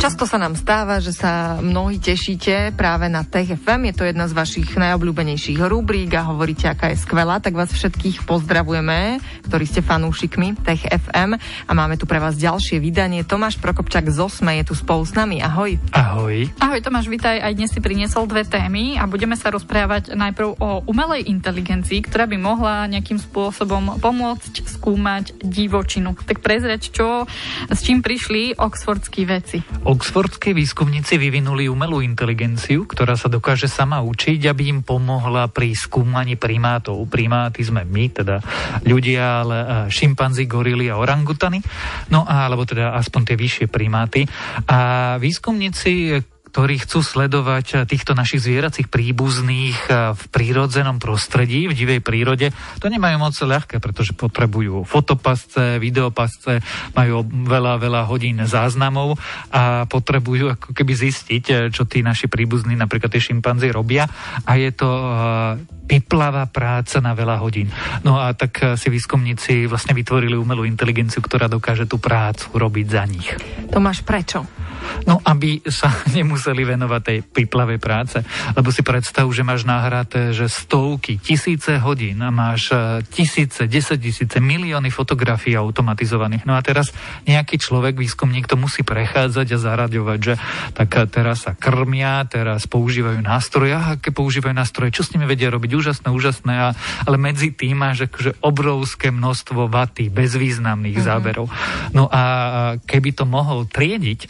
Často sa nám stáva, že sa mnohí tešíte práve na Tech FM. Je to jedna z vašich najobľúbenejších rubrík a hovoríte, aká je skvelá. Tak vás všetkých pozdravujeme, ktorí ste fanúšikmi Tech FM. A máme tu pre vás ďalšie vydanie. Tomáš Prokopčak z Osme je tu spolu s nami. Ahoj. Ahoj. Ahoj Tomáš, vítaj. Aj dnes si priniesol dve témy a budeme sa rozprávať najprv o umelej inteligencii, ktorá by mohla nejakým spôsobom pomôcť skúmať divočinu. Tak prezrieť, čo, s čím prišli oxfordskí veci. Oxfordskí výskumníci vyvinuli umelú inteligenciu, ktorá sa dokáže sama učiť, aby im pomohla pri skúmaní primátov. Primáty sme my, teda ľudia, ale šimpanzi, gorily a orangutany. No a, alebo teda aspoň tie vyššie primáty. A výskumníci ktorí chcú sledovať eh, týchto našich zvieracích príbuzných eh, v prírodzenom prostredí, v divej prírode, to nemajú moc ľahké, pretože potrebujú fotopasce, videopasce, majú veľa, veľa hodín záznamov a potrebujú ako keby zistiť, eh, čo tí naši príbuzní, napríklad tie šimpanzi robia a je to vypláva práca na veľa hodín. No a tak si výskumníci vlastne vytvorili umelú inteligenciu, ktorá dokáže tú prácu robiť za nich. Tomáš, prečo? No, aby sa nemuseli venovať tej piplavej práce. Lebo si predstav, že máš nahraté, že stovky, tisíce hodín, máš e, tisíce, desať tisíce, milióny fotografií automatizovaných. No a teraz nejaký človek, výskumník to musí prechádzať a zaraďovať, že tak teraz sa krmia, teraz používajú nástroje, a aké používajú nástroje, čo s nimi vedia robiť, úžasné, úžasné, a, ale medzi tým máš akože obrovské množstvo vaty, bezvýznamných mm-hmm. záberov. No a keby to mohol triediť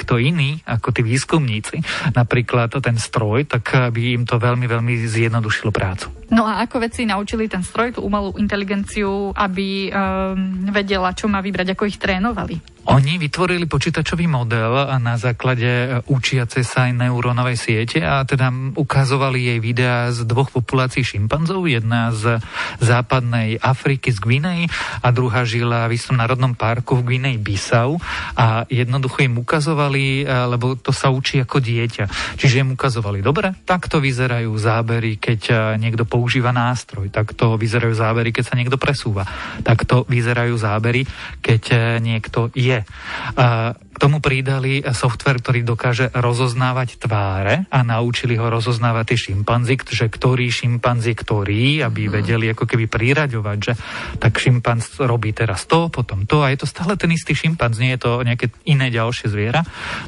niekto iný ako tí výskumníci, napríklad ten stroj, tak by im to veľmi, veľmi zjednodušilo prácu. No a ako veci naučili ten stroj, tú umelú inteligenciu, aby um, vedela, čo má vybrať, ako ich trénovali? Oni vytvorili počítačový model na základe e, učiacej sa aj neurónovej siete a teda ukazovali jej videá z dvoch populácií šimpanzov. Jedna z západnej Afriky, z Gvinej a druhá žila v istom národnom parku v Gvinej Bissau a jednoducho im ukazovali, e, lebo to sa učí ako dieťa. Čiže im ukazovali, dobre, takto vyzerajú zábery, keď e, niekto používa nástroj, takto vyzerajú zábery, keď sa niekto presúva, takto vyzerajú zábery, keď niekto je je. Tomu pridali software, ktorý dokáže rozoznávať tváre a naučili ho rozoznávať tie šimpanzi, že ktorý šimpanzi ktorý, aby mhm. vedeli ako keby priraďovať, že tak šimpanz robí teraz to, potom to a je to stále ten istý šimpanz, nie je to nejaké iné ďalšie zviera.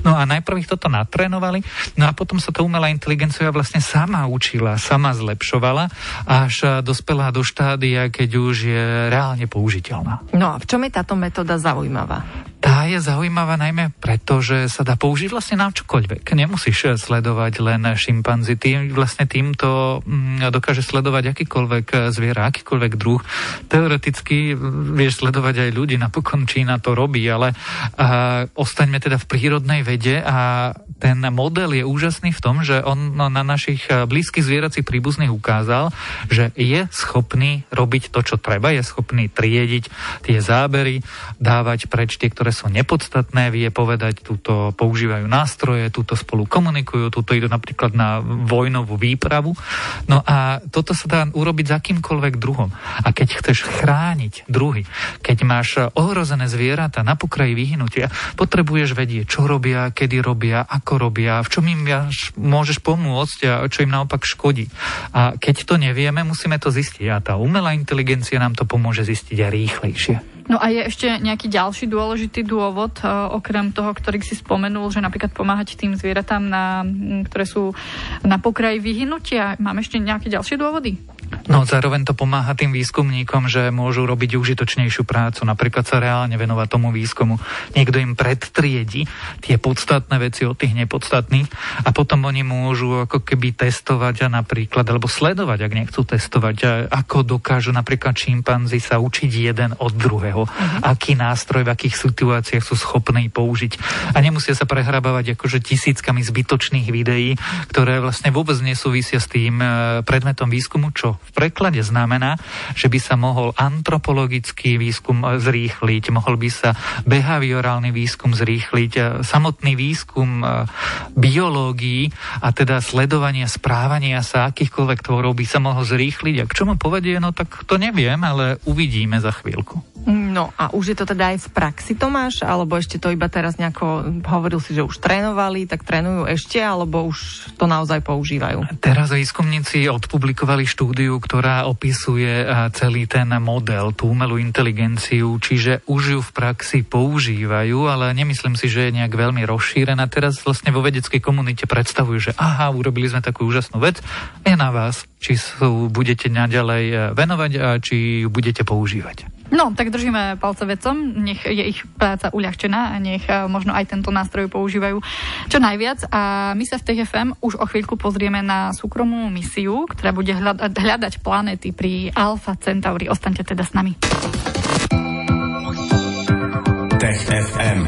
No a najprv ich toto natrénovali, no a potom sa to umelá inteligencia vlastne sama učila, sama zlepšovala, až dospela do štádia, keď už je reálne použiteľná. No a v čom je táto metóda zaujímavá? Tá je zaujímavá najmä preto, že sa dá použiť vlastne na čokoľvek. Nemusíš sledovať len šimpanzi. Ty vlastne týmto mm, dokáže sledovať akýkoľvek zviera, akýkoľvek druh. Teoreticky vieš sledovať aj ľudí, napokon Čína to robí, ale a, ostaňme teda v prírodnej vede a ten model je úžasný v tom, že on na našich blízkych zvieracích príbuzných ukázal, že je schopný robiť to, čo treba, je schopný triediť tie zábery, dávať preč tie, ktoré sú nepodstatné, vie povedať, túto používajú nástroje, túto spolu komunikujú, túto idú napríklad na vojnovú výpravu. No a toto sa dá urobiť za akýmkoľvek druhom. A keď chceš chrániť druhy, keď máš ohrozené zvieratá na pokraji vyhnutia, potrebuješ vedieť, čo robia, kedy robia, ako robia, v čom im môžeš pomôcť a čo im naopak škodí. A keď to nevieme, musíme to zistiť. A tá umelá inteligencia nám to pomôže zistiť aj rýchlejšie. No a je ešte nejaký ďalší dôležitý dôvod, uh, okrem toho, ktorý si spomenul, že napríklad pomáhať tým zvieratám, na, ktoré sú na pokraji vyhnutia. Máme ešte nejaké ďalšie dôvody? No zároveň to pomáha tým výskumníkom, že môžu robiť užitočnejšiu prácu, napríklad sa reálne venovať tomu výskumu. Niekto im predtriedi tie podstatné veci od tých nepodstatných a potom oni môžu ako keby testovať a napríklad, alebo sledovať, ak nechcú testovať, ako dokážu napríklad šimpanzi sa učiť jeden od druhého, uh-huh. aký nástroj v akých situáciách sú schopní použiť. A nemusia sa prehrabávať akože tisíckami zbytočných videí, ktoré vlastne vôbec nesúvisia s tým e, predmetom výskumu, čo v preklade znamená, že by sa mohol antropologický výskum e, zrýchliť, mohol by sa behaviorálny výskum zrýchliť, e, samotný výskum biológií a teda sledovania správania sa akýchkoľvek tvorov by sa mohol zrýchliť. A k čomu povedie, no tak to neviem, ale uvidíme za chvíľku. No a už je to teda aj v praxi, Tomáš? Alebo ešte to iba teraz nejako, hovoril si, že už trénovali, tak trénujú ešte, alebo už to naozaj používajú? Teraz výskumníci odpublikovali štúdiu, ktorá opisuje celý ten model, tú umelú inteligenciu, čiže už ju v praxi používajú, ale nemyslím si, že je nejak veľmi rozšírená. Teraz vlastne vo vedeckej komunite predstavujú, že aha, urobili sme takú úžasnú vec, je na vás, či sú budete naďalej e, venovať a či ju budete používať. No, tak držíme palce vedcom, nech je ich práca uľahčená a nech e, možno aj tento nástroj používajú čo najviac. A my sa v TFM už o chvíľku pozrieme na súkromnú misiu, ktorá bude hľadať, hľadať planéty pri Alpha Centauri. Ostaňte teda s nami. Tech FM.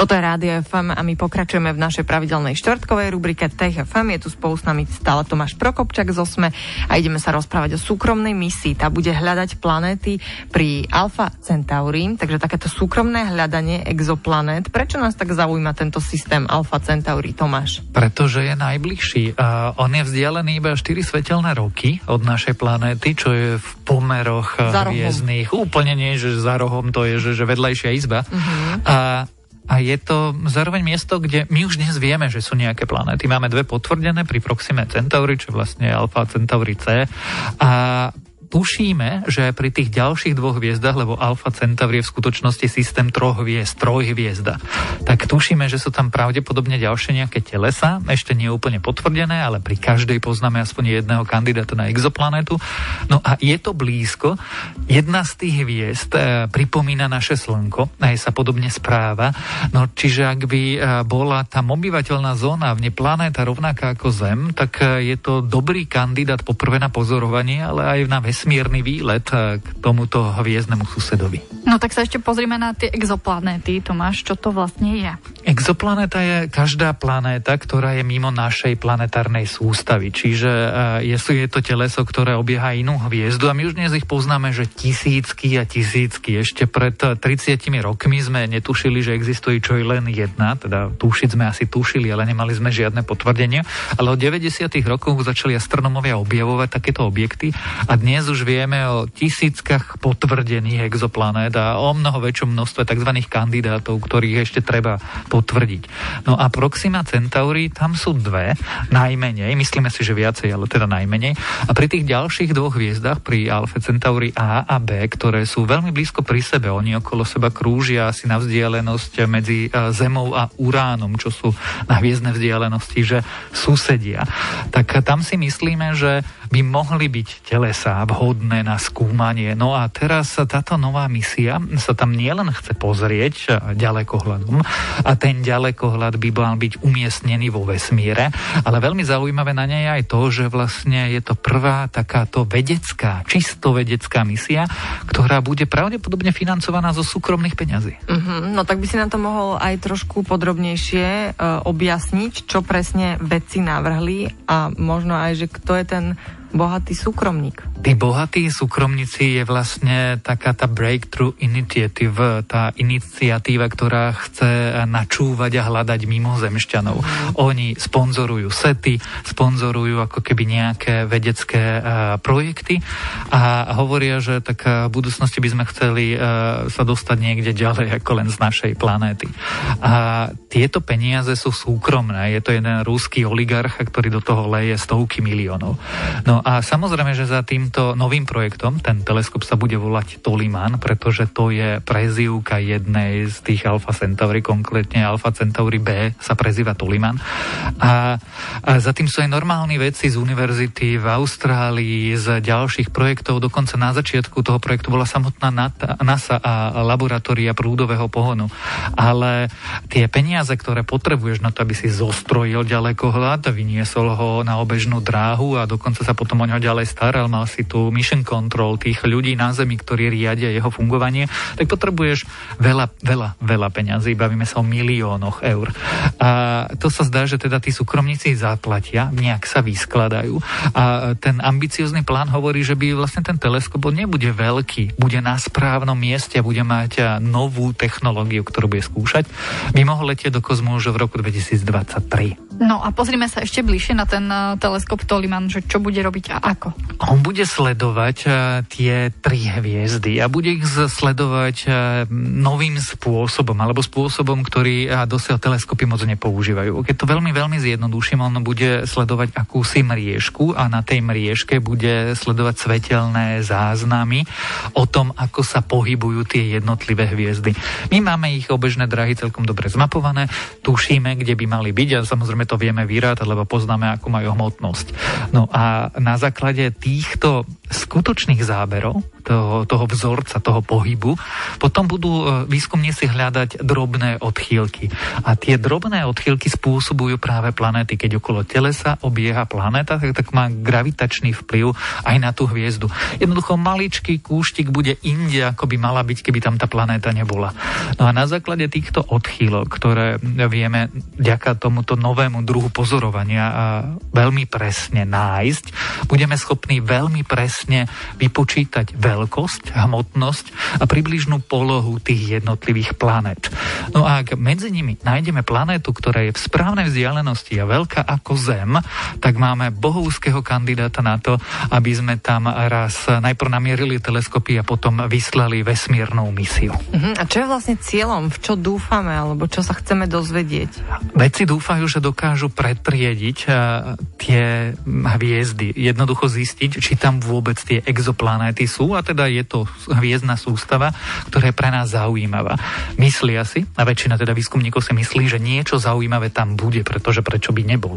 Toto je Rádio FM a my pokračujeme v našej pravidelnej štvrtkovej rubrike Tech FM. Je tu spolu s nami stále Tomáš Prokopčak z Osme a ideme sa rozprávať o súkromnej misii. Tá bude hľadať planéty pri Alfa Centauri, takže takéto súkromné hľadanie exoplanét. Prečo nás tak zaujíma tento systém Alfa Centauri, Tomáš? Pretože je najbližší. Uh, on je vzdialený iba 4 svetelné roky od našej planéty, čo je v pomeroch hviezdných. Úplne nie, že za rohom to je, že, že vedľajšia izba. Uh-huh. A a je to zároveň miesto, kde my už dnes vieme, že sú nejaké planéty. Máme dve potvrdené pri Proxime Centauri, čo vlastne Alpha Centauri C. A tušíme, že pri tých ďalších dvoch hviezdach, lebo Alfa Centauri je v skutočnosti systém troch hviezd, trojhviezda, tak tušíme, že sú tam pravdepodobne ďalšie nejaké telesa, ešte nie úplne potvrdené, ale pri každej poznáme aspoň jedného kandidáta na exoplanetu. No a je to blízko. Jedna z tých hviezd e, pripomína naše Slnko, aj sa podobne správa. No čiže ak by e, bola tam obyvateľná zóna v planéta rovnaká ako Zem, tak e, je to dobrý kandidát poprvé na pozorovanie, ale aj na ves vesmírny výlet k tomuto hviezdnemu susedovi. No tak sa ešte pozrime na tie exoplanéty. Tomáš, čo to vlastne je? Exoplanéta je každá planéta, ktorá je mimo našej planetárnej sústavy. Čiže je, je to teleso, ktoré obieha inú hviezdu a my už dnes ich poznáme, že tisícky a tisícky. Ešte pred 30 rokmi sme netušili, že existuje čo je len jedna, teda tušiť sme asi tušili, ale nemali sme žiadne potvrdenie. Ale od 90. rokov začali astronomovia objavovať takéto objekty a dnes už vieme o tisíckach potvrdených exoplanét a o mnoho väčšom množstve tzv. kandidátov, ktorých ešte treba potvrdiť. No a Proxima Centauri, tam sú dve, najmenej, myslíme si, že viacej, ale teda najmenej. A pri tých ďalších dvoch hviezdach, pri Alfa Centauri A a B, ktoré sú veľmi blízko pri sebe, oni okolo seba krúžia asi na vzdialenosť medzi e, Zemou a Uránom, čo sú na hviezdne vzdialenosti, že susedia. Tak tam si myslíme, že by mohli byť telesa vhodné na skúmanie. No a teraz táto nová misia sa tam nielen chce pozrieť e, ďalekohľadom a ten ďalekohľad by mal byť umiestnený vo vesmíre, ale veľmi zaujímavé na nej je aj to, že vlastne je to prvá takáto vedecká, čisto vedecká misia, ktorá bude pravdepodobne financovaná zo súkromných peňazí. Uh-huh. No tak by si na to mohol aj trošku podrobnejšie uh, objasniť, čo presne vedci navrhli a možno aj, že kto je ten bohatý súkromník. Tí bohatí súkromníci je vlastne taká tá breakthrough initiative, tá iniciatíva, ktorá chce načúvať a hľadať mimozemšťanov. Mm. Oni sponzorujú sety, sponzorujú ako keby nejaké vedecké uh, projekty a hovoria, že tak v budúcnosti by sme chceli uh, sa dostať niekde ďalej ako len z našej planéty. A tieto peniaze sú súkromné. Je to jeden ruský oligarch, ktorý do toho leje stovky miliónov. No a samozrejme, že za týmto novým projektom, ten teleskop sa bude volať Toliman, pretože to je prezývka jednej z tých Alfa Centauri, konkrétne Alfa Centauri B sa prezýva Toliman. A, a za tým sú aj normálni vedci z univerzity v Austrálii, z ďalších projektov, dokonca na začiatku toho projektu bola samotná NASA a laboratória prúdového pohonu. Ale tie peniaze, ktoré potrebuješ na to, aby si zostrojil ďalekohľad, vyniesol ho na obežnú dráhu a dokonca sa potom potom o ňo ďalej staral, mal si tu mission control tých ľudí na Zemi, ktorí riadia jeho fungovanie, tak potrebuješ veľa, veľa, veľa peňazí, bavíme sa o miliónoch eur. A to sa zdá, že teda tí súkromníci zaplatia, nejak sa vyskladajú a ten ambiciózny plán hovorí, že by vlastne ten teleskop nebude veľký, bude na správnom mieste a bude mať novú technológiu, ktorú bude skúšať, by mohol letieť do kozmu už v roku 2023. No a pozrime sa ešte bližšie na ten teleskop Toliman, že čo bude robiť a ako? On bude sledovať uh, tie tri hviezdy a bude ich sledovať uh, novým spôsobom, alebo spôsobom, ktorý dosiaľ teleskopy moc nepoužívajú. Keď to veľmi, veľmi zjednoduším, on bude sledovať akúsi mriežku a na tej mriežke bude sledovať svetelné záznamy o tom, ako sa pohybujú tie jednotlivé hviezdy. My máme ich obežné drahy celkom dobre zmapované, tušíme, kde by mali byť a samozrejme to vieme vyrátať, lebo poznáme, ako majú hmotnosť. No a na základe týchto skutočných záberov, toho, toho vzorca, toho pohybu, potom budú e, výskumníci hľadať drobné odchýlky. A tie drobné odchýlky spôsobujú práve planéty. Keď okolo telesa obieha planéta, tak, tak má gravitačný vplyv aj na tú hviezdu. Jednoducho maličký kúštik bude inde, ako by mala byť, keby tam tá planéta nebola. No a na základe týchto odchýlok, ktoré vieme vďaka tomuto novému druhu pozorovania veľmi presne nájsť, budeme schopní veľmi presne vypočítať veľkosť, hmotnosť a približnú polohu tých jednotlivých planet. No a ak medzi nimi nájdeme planétu, ktorá je v správnej vzdialenosti a veľká ako Zem, tak máme bohovského kandidáta na to, aby sme tam raz najprv namierili teleskopy a potom vyslali vesmírnou misiu. Uh-huh. A čo je vlastne cieľom? V čo dúfame alebo čo sa chceme dozvedieť? Vedci dúfajú, že dokážu predpriediť uh, tie hviezdy jednoducho zistiť, či tam vôbec tie exoplanéty sú a teda je to hviezdna sústava, ktorá je pre nás zaujímavá. Myslia si, a väčšina teda výskumníkov si myslí, že niečo zaujímavé tam bude, pretože prečo by nebol.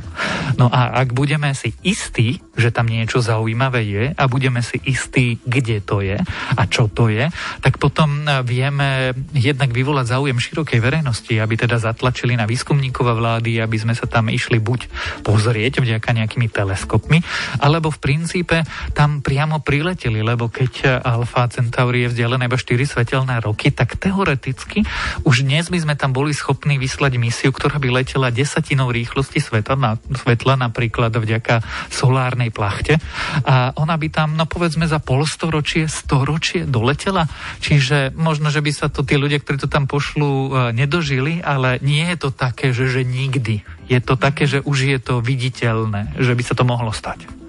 No a ak budeme si istí, že tam niečo zaujímavé je a budeme si istí, kde to je a čo to je, tak potom vieme jednak vyvolať záujem širokej verejnosti, aby teda zatlačili na výskumníkov a vlády, aby sme sa tam išli buď pozrieť vďaka nejakými teleskopmi, alebo v princípe tam priamo prileteli, lebo keď Alfa Centauri je vzdialené iba 4 svetelné roky, tak teoreticky už dnes by sme tam boli schopní vyslať misiu, ktorá by letela desatinou rýchlosti sveta, na, svetla napríklad vďaka solárnej plachte a ona by tam, no povedzme za polstoročie, storočie doletela, čiže možno, že by sa to tí ľudia, ktorí to tam pošlú, e, nedožili, ale nie je to také, že, že nikdy. Je to také, že už je to viditeľné, že by sa to mohlo stať.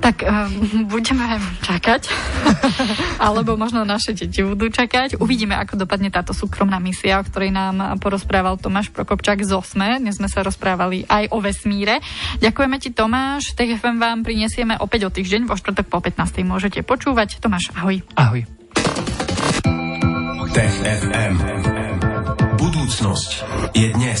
Tak um, budeme čakať, alebo možno naše deti budú čakať. Uvidíme, ako dopadne táto súkromná misia, o ktorej nám porozprával Tomáš Prokopčák z OSME. Dnes sme sa rozprávali aj o vesmíre. Ďakujeme ti, Tomáš. TFM vám prinesieme opäť o týždeň, vo štvrtok po 15. môžete počúvať. Tomáš, ahoj. Ahoj. Tech FM. Budúcnosť je dnes.